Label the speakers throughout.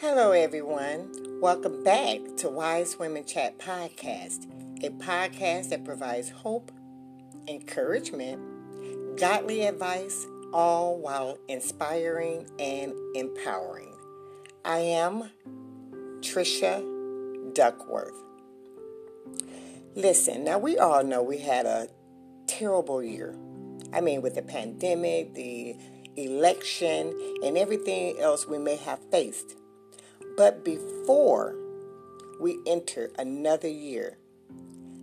Speaker 1: Hello, everyone. Welcome back to Wise Women Chat Podcast, a podcast that provides hope, encouragement, godly advice, all while inspiring and empowering. I am Trisha Duckworth. Listen, now we all know we had a terrible year. I mean, with the pandemic, the election, and everything else we may have faced. But before we enter another year,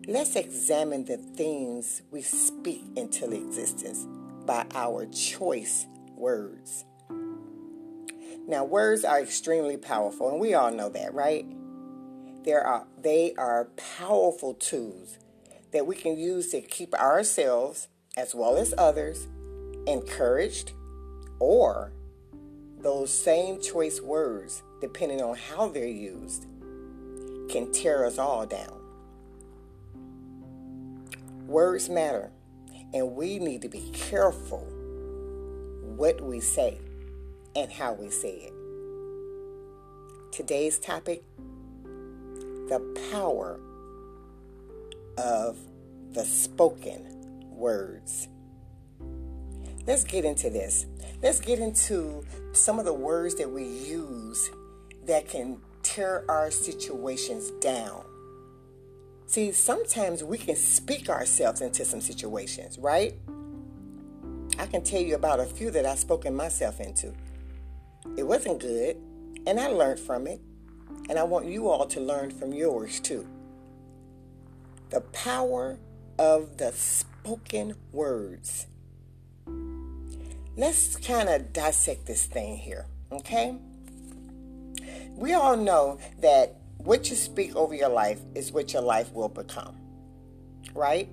Speaker 1: let's examine the things we speak into existence by our choice words. Now, words are extremely powerful, and we all know that, right? There are, they are powerful tools that we can use to keep ourselves, as well as others, encouraged, or those same choice words, depending on how they're used, can tear us all down. Words matter, and we need to be careful what we say and how we say it. Today's topic the power of the spoken words. Let's get into this. Let's get into some of the words that we use that can tear our situations down. See, sometimes we can speak ourselves into some situations, right? I can tell you about a few that I've spoken myself into. It wasn't good, and I learned from it, and I want you all to learn from yours too. The power of the spoken words. Let's kind of dissect this thing here, okay? We all know that what you speak over your life is what your life will become, right?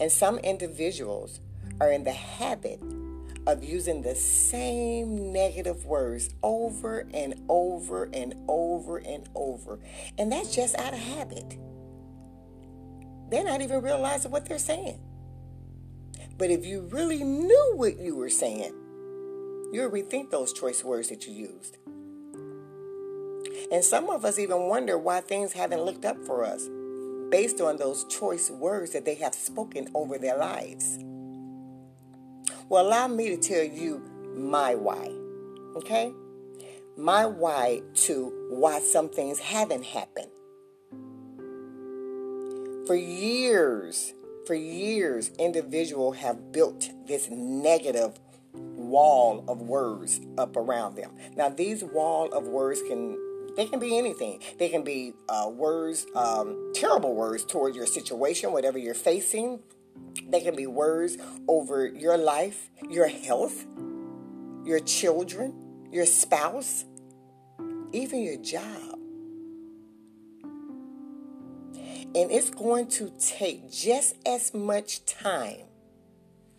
Speaker 1: And some individuals are in the habit of using the same negative words over and over and over and over. And that's just out of habit. They're not even realizing what they're saying. But if you really knew what you were saying, you would rethink those choice words that you used. And some of us even wonder why things haven't looked up for us based on those choice words that they have spoken over their lives. Well, allow me to tell you my why, okay? My why to why some things haven't happened. For years, for years, individuals have built this negative wall of words up around them. Now, these wall of words can they can be anything. They can be uh, words, um, terrible words toward your situation, whatever you're facing. They can be words over your life, your health, your children, your spouse, even your job. And it's going to take just as much time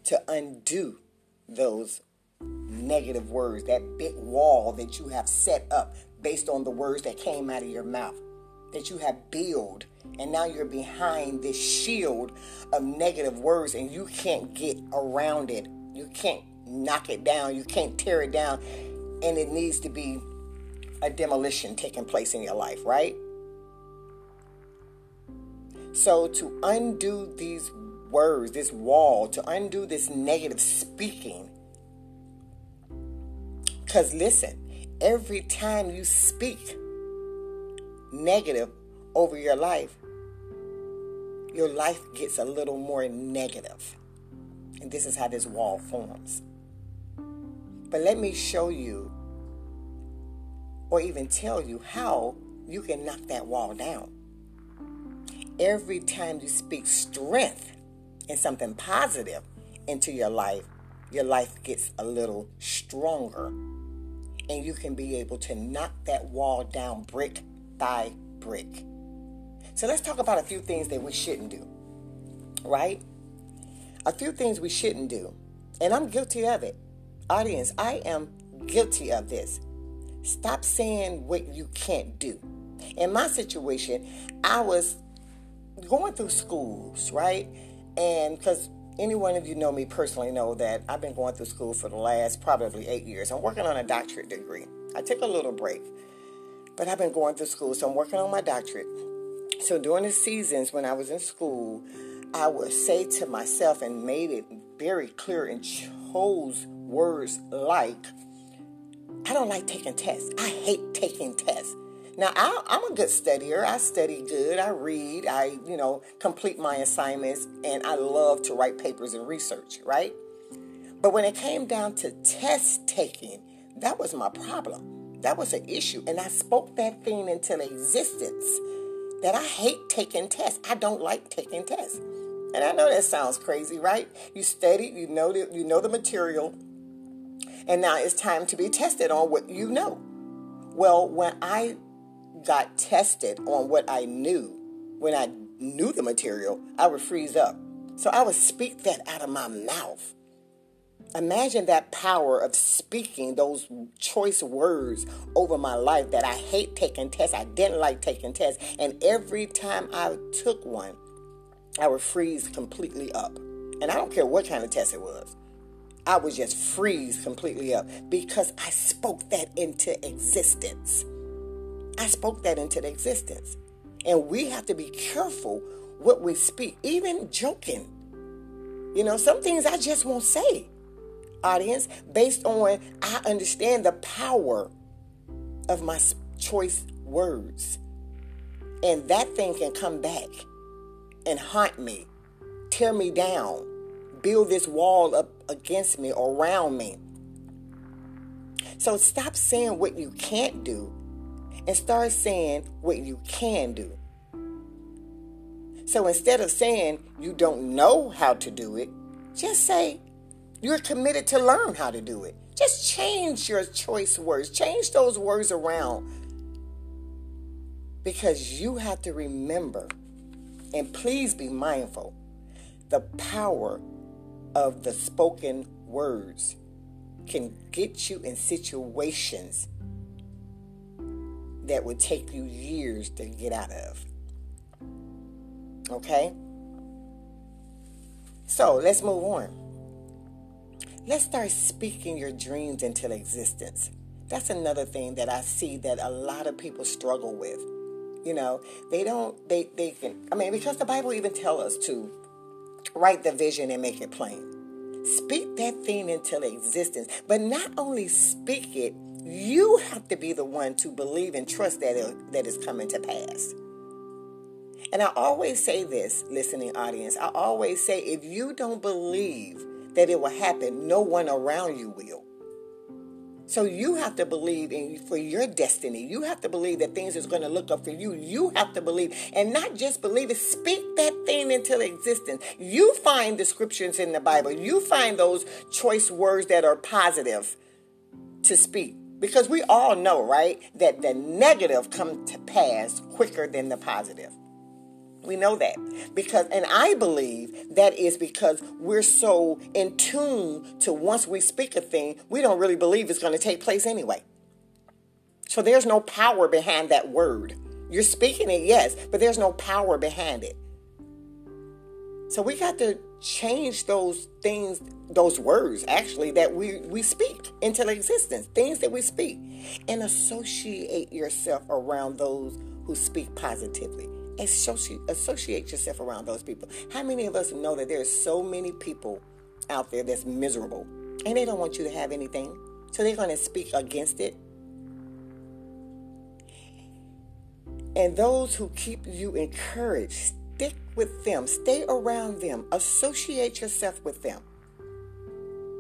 Speaker 1: to undo those negative words, that big wall that you have set up based on the words that came out of your mouth that you have built and now you're behind this shield of negative words and you can't get around it. You can't knock it down. You can't tear it down. And it needs to be a demolition taking place in your life right? So to undo these words this wall to undo this negative speaking because listen every time you speak negative over your life, your life gets a little more negative. And this is how this wall forms. But let me show you, or even tell you, how you can knock that wall down. Every time you speak strength and something positive into your life, your life gets a little stronger and you can be able to knock that wall down brick by brick. So let's talk about a few things that we shouldn't do, right? A few things we shouldn't do. And I'm guilty of it. Audience, I am guilty of this. Stop saying what you can't do. In my situation, I was going through schools, right? And because any one of you know me personally know that I've been going through school for the last probably eight years. I'm working on a doctorate degree. I took a little break. But I've been going through school, so I'm working on my doctorate. So during the seasons when I was in school, I would say to myself and made it very clear and chose words like, I don't like taking tests. I hate taking tests. Now, I, am a good studier. I study good. I read. I, you know, complete my assignments, and I love to write papers and research, right? But when it came down to test taking, that was my problem. That was an issue. And I spoke that thing into existence that I hate taking tests. I don't like taking tests. And I know that sounds crazy, right? You study, you know the, you know the material, and now it's time to be tested on what you know. Well, when I got tested on what I knew, when I knew the material, I would freeze up. So I would speak that out of my mouth. Imagine that power of speaking those choice words over my life that I hate taking tests. I didn't like taking tests. And every time I took one, I would freeze completely up. And I don't care what kind of test it was. I would just freeze completely up because I spoke that into existence. I spoke that into existence. And we have to be careful what we speak, even joking. You know, some things I just won't say, audience, based on I understand the power of my choice words. And that thing can come back and haunt me, tear me down, build this wall up against me, around me. So stop saying what you can't do and start saying what you can do. So instead of saying you don't know how to do it, just say you're committed to learn how to do it. Just change your choice words, change those words around. Because you have to remember, and please be mindful, the power of the spoken words can get you in situations that would take you years to get out of. Okay? So let's move on. Let's start speaking your dreams into existence. That's another thing that I see that a lot of people struggle with. You know, they don't, they, they can, I mean, because the Bible even tell us to write the vision and make it plain. Speak that thing into existence. But not only speak it, you have to be the one to believe and trust that it, that is coming to pass. And I always say this, listening audience, I always say if you don't believe that it will happen, no one around you will. So you have to believe in for your destiny. You have to believe that things is going to look up for you. You have to believe and not just believe it, speak that thing into existence. You find the scriptures in the Bible. You find those choice words that are positive to speak. Because we all know, right, that the negative come to pass quicker than the positive. We know that because, and I believe that is because we're so in tune to once we speak a thing, we don't really believe it's going to take place anyway. So there's no power behind that word. You're speaking it, yes, but there's no power behind it. So we got to change those things, those words actually that we, we speak into existence, things that we speak, and associate yourself around those who speak positively. Associate, associate yourself around those people. How many of us know that there's so many people out there that's miserable and they don't want you to have anything? So they're going to speak against it. And those who keep you encouraged, stick with them, stay around them, associate yourself with them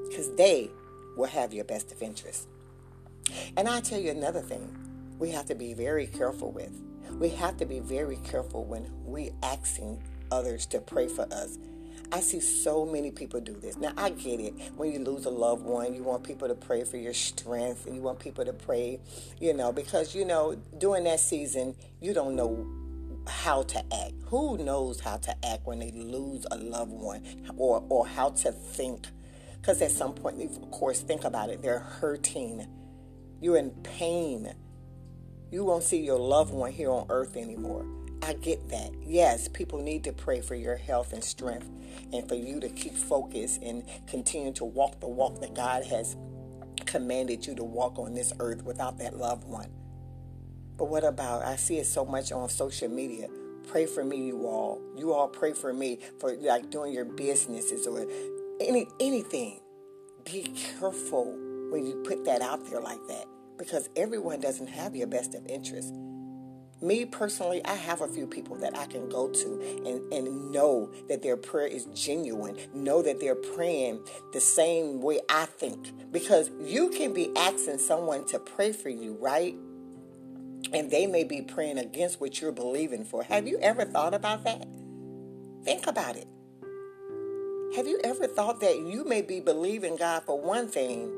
Speaker 1: because they will have your best of interest. And I'll tell you another thing we have to be very careful with. We have to be very careful when we asking others to pray for us. I see so many people do this. Now, I get it. When you lose a loved one, you want people to pray for your strength and you want people to pray, you know, because, you know, during that season, you don't know how to act. Who knows how to act when they lose a loved one or, or how to think? Because at some point, of course, think about it. They're hurting. You're in pain. You won't see your loved one here on earth anymore. I get that. Yes, people need to pray for your health and strength and for you to keep focused and continue to walk the walk that God has commanded you to walk on this earth without that loved one. But what about, I see it so much on social media. Pray for me, you all. You all pray for me for like doing your businesses or any anything. Be careful when you put that out there like that because everyone doesn't have your best of interest. Me personally, I have a few people that I can go to and, and know that their prayer is genuine, know that they're praying the same way I think. Because you can be asking someone to pray for you, right? And they may be praying against what you're believing for. Have you ever thought about that? Think about it. Have you ever thought that you may be believing God for one thing,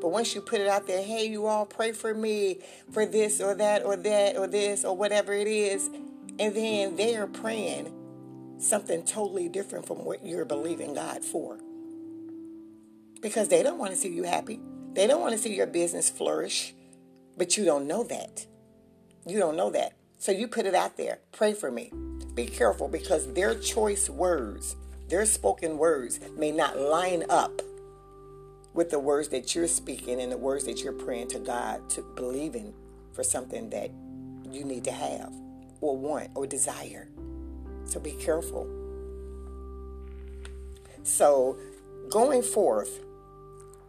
Speaker 1: but once you put it out there, hey, you all pray for me for this or that or that or this or whatever it is, and then they are praying something totally different from what you're believing God for. Because they don't want to see you happy. They don't want to see your business flourish, but you don't know that. You don't know that. So you put it out there. Pray for me. Be careful because their choice words, their spoken words may not line up with the words that you're speaking and the words that you're praying to God to believe in for something that you need to have or want or desire. So be careful. So, going forth,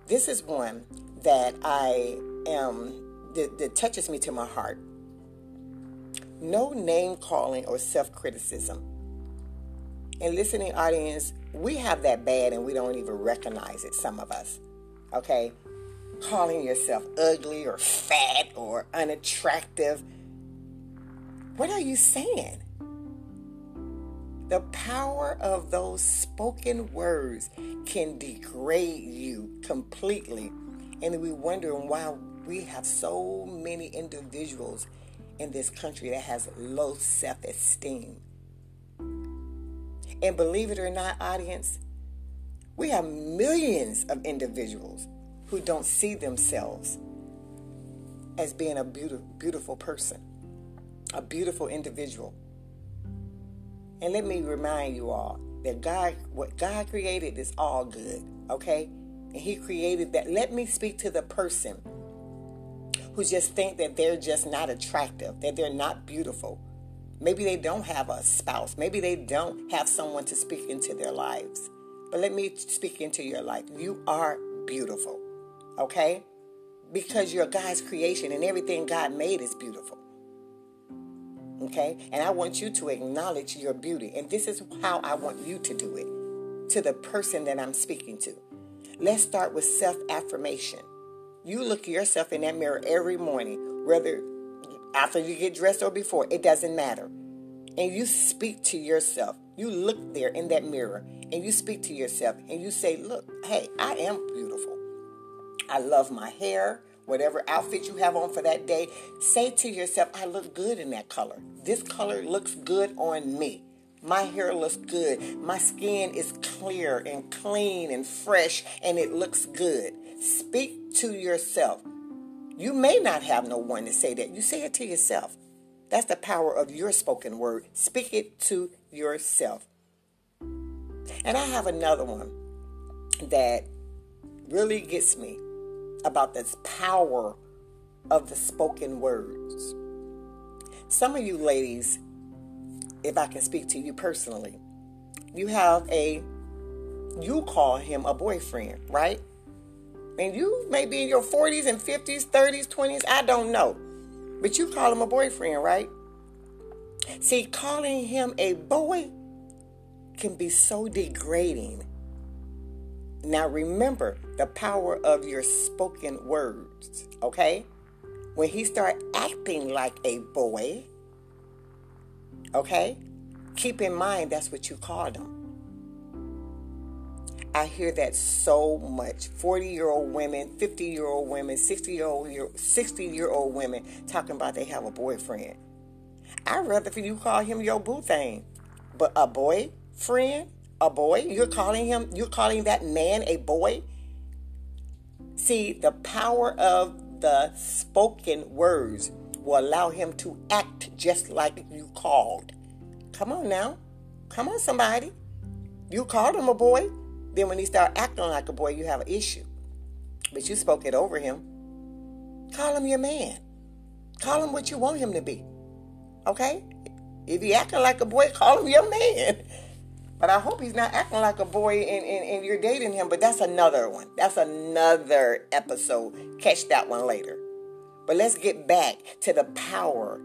Speaker 1: this is one that I am that, that touches me to my heart. No name calling or self criticism. And listening audience, we have that bad and we don't even recognize it, some of us okay? Calling yourself ugly or fat or unattractive. What are you saying? The power of those spoken words can degrade you completely. And we wondering why we have so many individuals in this country that has low self-esteem. And believe it or not, audience, we have millions of individuals who don't see themselves as being a beautiful, beautiful person, a beautiful individual. And let me remind you all that God, what God created is all good, okay? And He created that. Let me speak to the person who just think that they're just not attractive, that they're not beautiful. Maybe they don't have a spouse. Maybe they don't have someone to speak into their lives. But let me speak into your life. You are beautiful, okay? Because you're God's creation and everything God made is beautiful. Okay? And I want you to acknowledge your beauty. And this is how I want you to do it to the person that I'm speaking to. Let's start with self affirmation. You look at yourself in that mirror every morning, whether after you get dressed or before, it doesn't matter. And you speak to yourself. You look there in that mirror and you speak to yourself and you say, Look, hey, I am beautiful. I love my hair, whatever outfit you have on for that day. Say to yourself, I look good in that color. This color looks good on me. My hair looks good. My skin is clear and clean and fresh and it looks good. Speak to yourself. You may not have no one to say that. You say it to yourself. That's the power of your spoken word. Speak it to yourself. And I have another one that really gets me about this power of the spoken words. Some of you ladies, if I can speak to you personally, you have a, you call him a boyfriend, right? And you may be in your 40s and 50s, 30s, 20s, I don't know. But you call him a boyfriend, right? See, calling him a boy can be so degrading. Now remember the power of your spoken words, okay? When he start acting like a boy, okay? Keep in mind that's what you called him. I hear that so much. 40 year old women, 50 year old women, 60 year old 60 year old women talking about they have a boyfriend. I'd rather for you call him your boo thing. But a boy, friend, a boy? You're calling him, you're calling that man a boy? See, the power of the spoken words will allow him to act just like you called. Come on now. Come on, somebody. You called him a boy. Then when he start acting like a boy, you have an issue. But you spoke it over him. Call him your man. Call him what you want him to be. Okay? If he acting like a boy, call him your man. But I hope he's not acting like a boy and, and, and you're dating him. But that's another one. That's another episode. Catch that one later. But let's get back to the power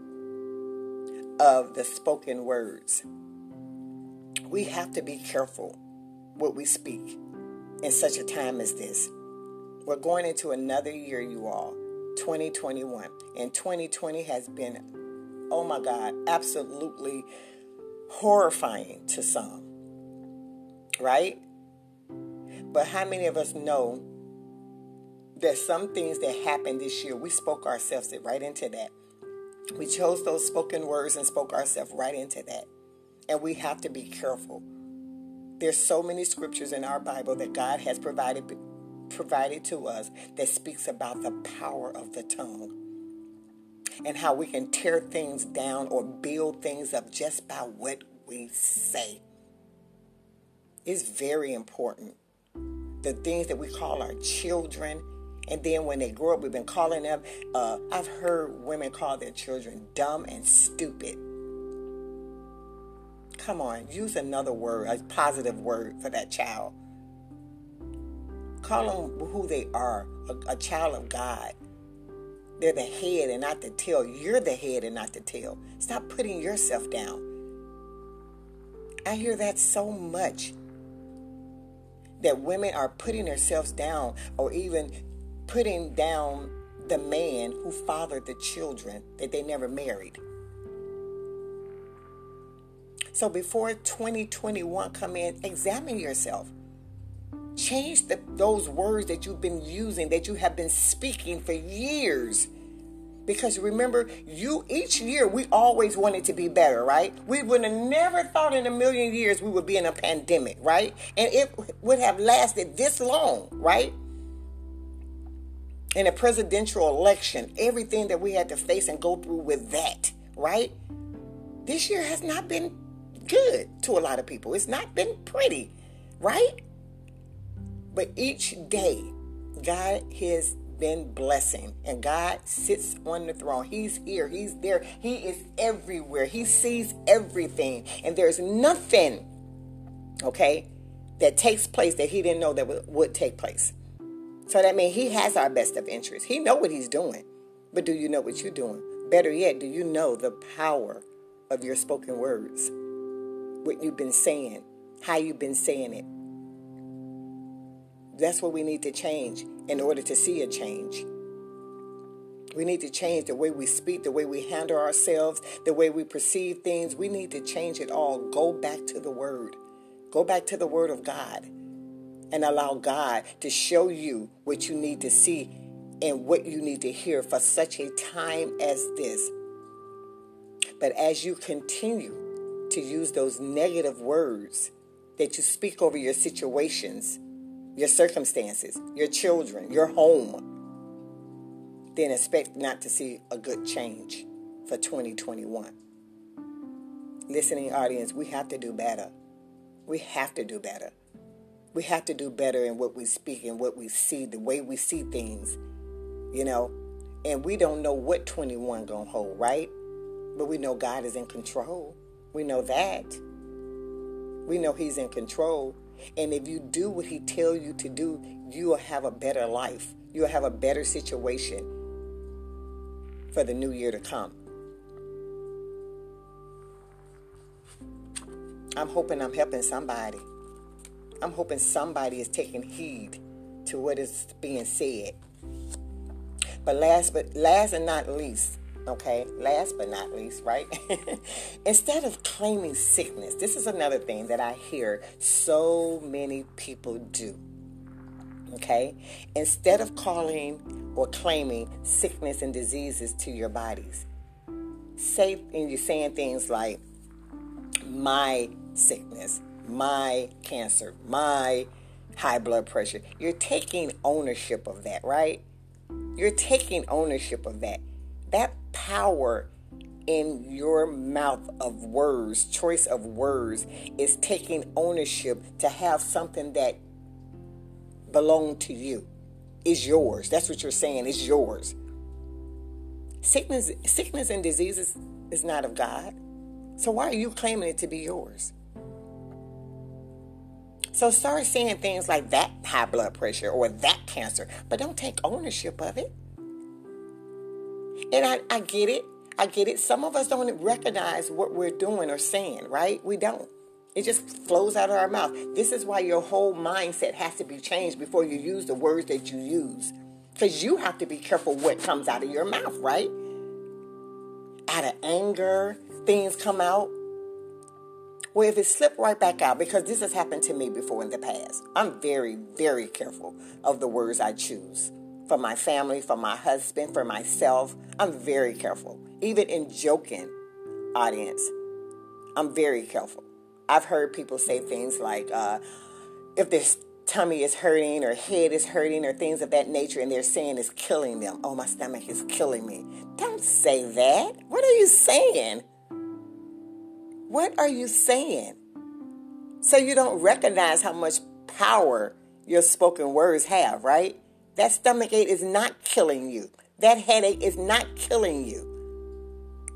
Speaker 1: of the spoken words. We have to be careful what we speak in such a time as this. We're going into another year, you all, 2021. And 2020 has been, oh my God, absolutely horrifying to some right? But how many of us know that some things that happened this year, we spoke ourselves right into that. We chose those spoken words and spoke ourselves right into that. And we have to be careful. There's so many scriptures in our Bible that God has provided provided to us that speaks about the power of the tongue and how we can tear things down or build things up just by what we say It's very important. The things that we call our children, and then when they grow up, we've been calling them, uh, I've heard women call their children dumb and stupid. Come on, use another word, a positive word for that child. Call them who they are, a, a child of God. They're the head and not the tail. You're the head and not the tail. Stop putting yourself down. I hear that so much that women are putting themselves down or even putting down the man who fathered the children that they never married. So before 2021 come in, examine yourself. Change the, those words that you've been using, that you have been speaking for years. Because remember, you each year we always wanted to be better, right? We would have never thought in a million years we would be in a pandemic, right? And it would have lasted this long, right? In a presidential election, everything that we had to face and go through with that, right? This year has not been good to a lot of people. It's not been pretty, right? But each day, God has been blessing. And God sits on the throne. He's here. He's there. He is everywhere. He sees everything. And there's nothing, okay, that takes place that he didn't know that would, take place. So that means he has our best of interest. He know what he's doing. But do you know what you're doing? Better yet, do you know the power of your spoken words? What you've been saying, how you've been saying it. That's what we need to change in order to see a change. We need to change the way we speak, the way we handle ourselves, the way we perceive things. We need to change it all. Go back to the Word. Go back to the Word of God and allow God to show you what you need to see and what you need to hear for such a time as this. But as you continue to use those negative words that you speak over your situations, your circumstances, your children, your home, then expect not to see a good change for 2021. Listening audience, we have to do better. We have to do better. We have to do better in what we speak and what we see, the way we see things, you know. And we don't know what 21 going to hold, right? But we know God is in control. We know that. We know he's in control. And if you do what he tell you to do, you will have a better life. You'll have a better situation for the new year to come. I'm hoping I'm helping somebody. I'm hoping somebody is taking heed to what is being said. But last but last and not least, Okay, last but not least, right? Instead of claiming sickness, this is another thing that I hear so many people do. Okay, instead of calling or claiming sickness and diseases to your bodies, say and you're saying things like my sickness, my cancer, my high blood pressure. You're taking ownership of that, right? You're taking ownership of that. That power in your mouth of words, choice of words, is taking ownership to have something that belong to you. Is yours. That's what you're saying. Is yours. Sickness, sickness and diseases is not of God. So why are you claiming it to be yours? So start saying things like that high blood pressure or that cancer, but don't take ownership of it. And I, I get it. I get it. Some of us don't recognize what we're doing or saying, right? We don't. It just flows out of our mouth. This is why your whole mindset has to be changed before you use the words that you use. Because you have to be careful what comes out of your mouth, right? Out of anger, things come out. Well, if it slipped right back out, because this has happened to me before in the past, I'm very, very careful of the words I choose for my family, for my husband, for myself. I'm very careful. Even in joking, audience, I'm very careful. I've heard people say things like, uh, if their tummy is hurting or head is hurting or things of that nature, and they're saying it's killing them. Oh, my stomach is killing me. Don't say that. What are you saying? What are you saying? So you don't recognize how much power your spoken words have, right? That stomach ache is not killing you. That headache is not killing you.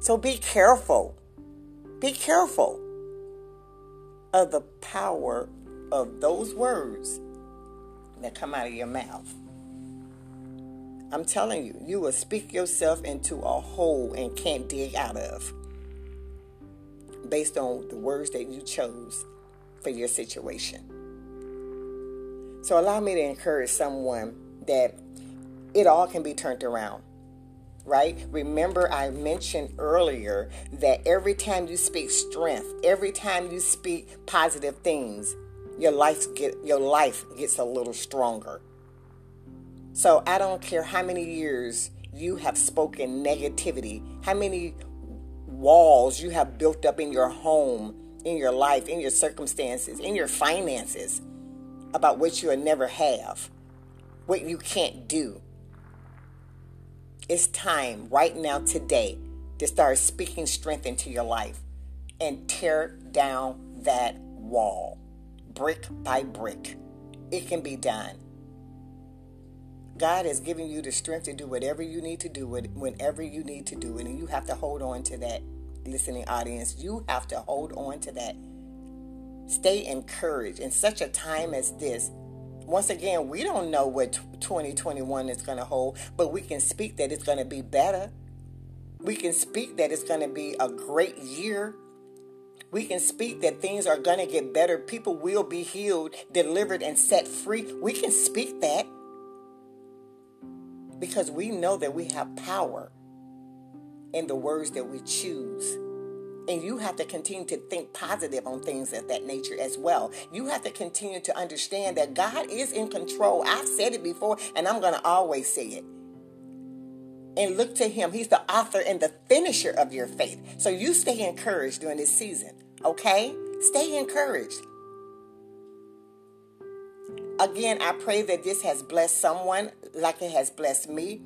Speaker 1: So be careful. Be careful of the power of those words that come out of your mouth. I'm telling you, you will speak yourself into a hole and can't dig out of based on the words that you chose for your situation. So, allow me to encourage someone that it all can be turned around right? Remember, I mentioned earlier that every time you speak strength, every time you speak positive things, your life get your life gets a little stronger. So I don't care how many years you have spoken negativity, how many walls you have built up in your home, in your life, in your circumstances, in your finances about what you'll never have, what you can't do it's time right now, today, to start speaking strength into your life and tear down that wall brick by brick. It can be done. God has given you the strength to do whatever you need to do whenever you need to do it. And you have to hold on to that, listening audience. You have to hold on to that. Stay encouraged in such a time as this once again, we don't know what 2021 is going to hold, but we can speak that it's going to be better. We can speak that it's going to be a great year. We can speak that things are going to get better. People will be healed, delivered, and set free. We can speak that because we know that we have power in the words that we choose. And you have to continue to think positive on things of that nature as well. You have to continue to understand that God is in control. I've said it before, and I'm going to always say it. And look to Him. He's the author and the finisher of your faith. So you stay encouraged during this season, okay? Stay encouraged. Again, I pray that this has blessed someone like it has blessed me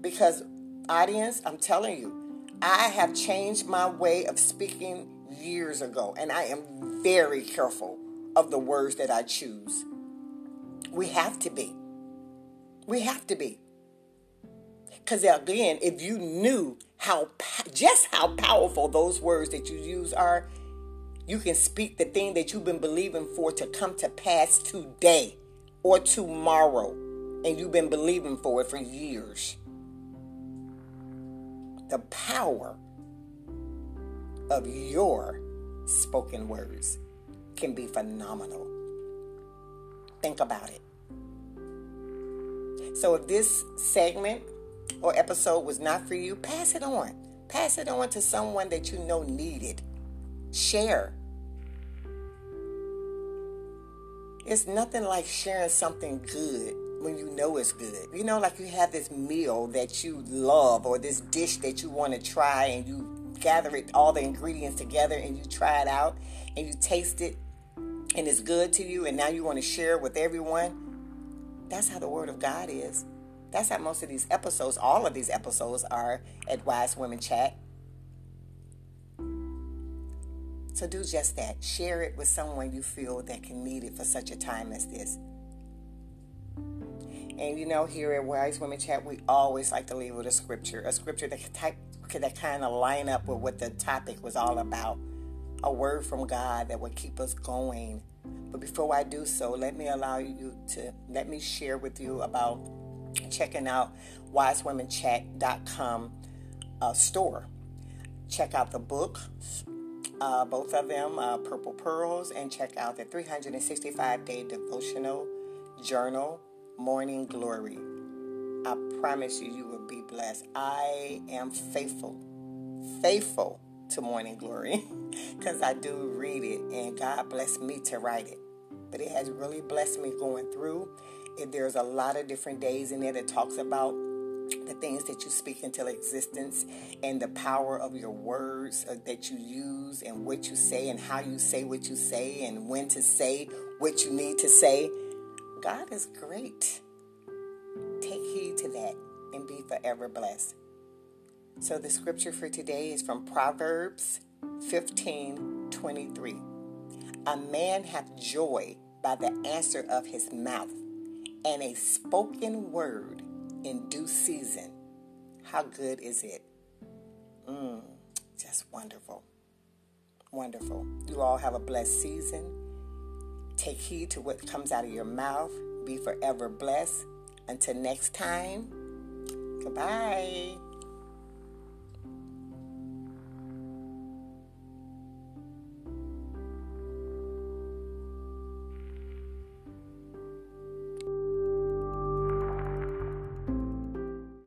Speaker 1: because, audience, I'm telling you, I have changed my way of speaking years ago, and I am very careful of the words that I choose. We have to be. We have to be. Because again, if you knew how just how powerful those words that you use are, you can speak the thing that you've been believing for to come to pass today or tomorrow, and you've been believing for it for years the power of your spoken words can be phenomenal. Think about it. So, if this segment or episode was not for you, pass it on. Pass it on to someone that you know needed. Share. It's nothing like sharing something good when you know it's good. You know, like you have this meal that you love or this dish that you want to try and you gather it all the ingredients together and you try it out and you taste it and it's good to you and now you want to share it with everyone. That's how the word of God is. That's how most of these episodes, all of these episodes are at Wise Women Chat. So do just that. Share it with someone you feel that can need it for such a time as this. And you know, here at Wise Women Chat, we always like to leave with a scripture, a scripture that type that kind of line up with what the topic was all about, a word from God that would keep us going. But before I do so, let me allow you to let me share with you about checking out wisewomenchat.com uh, store. Check out the book, uh, both of them, uh, Purple Pearls, and check out the 365 day devotional journal, Morning Glory. I promise you, you will be blessed. I am faithful, faithful to Morning Glory because I do read it, and God blessed me to write it. But it has really blessed me going through. It, there's a lot of different days in there that talks about the things that you speak into existence and the power of your words uh, that you use and what you say and how you say what you say and when to say what you need to say. God is great. Take heed to that and be forever blessed. So the scripture for today is from Proverbs 15 23. A man hath joy by the answer of his mouth, and a spoken word in due season. How good is it? Mmm, just wonderful. Wonderful. You all have a blessed season. Take heed to what comes out of your mouth. Be forever blessed. Until next time, goodbye.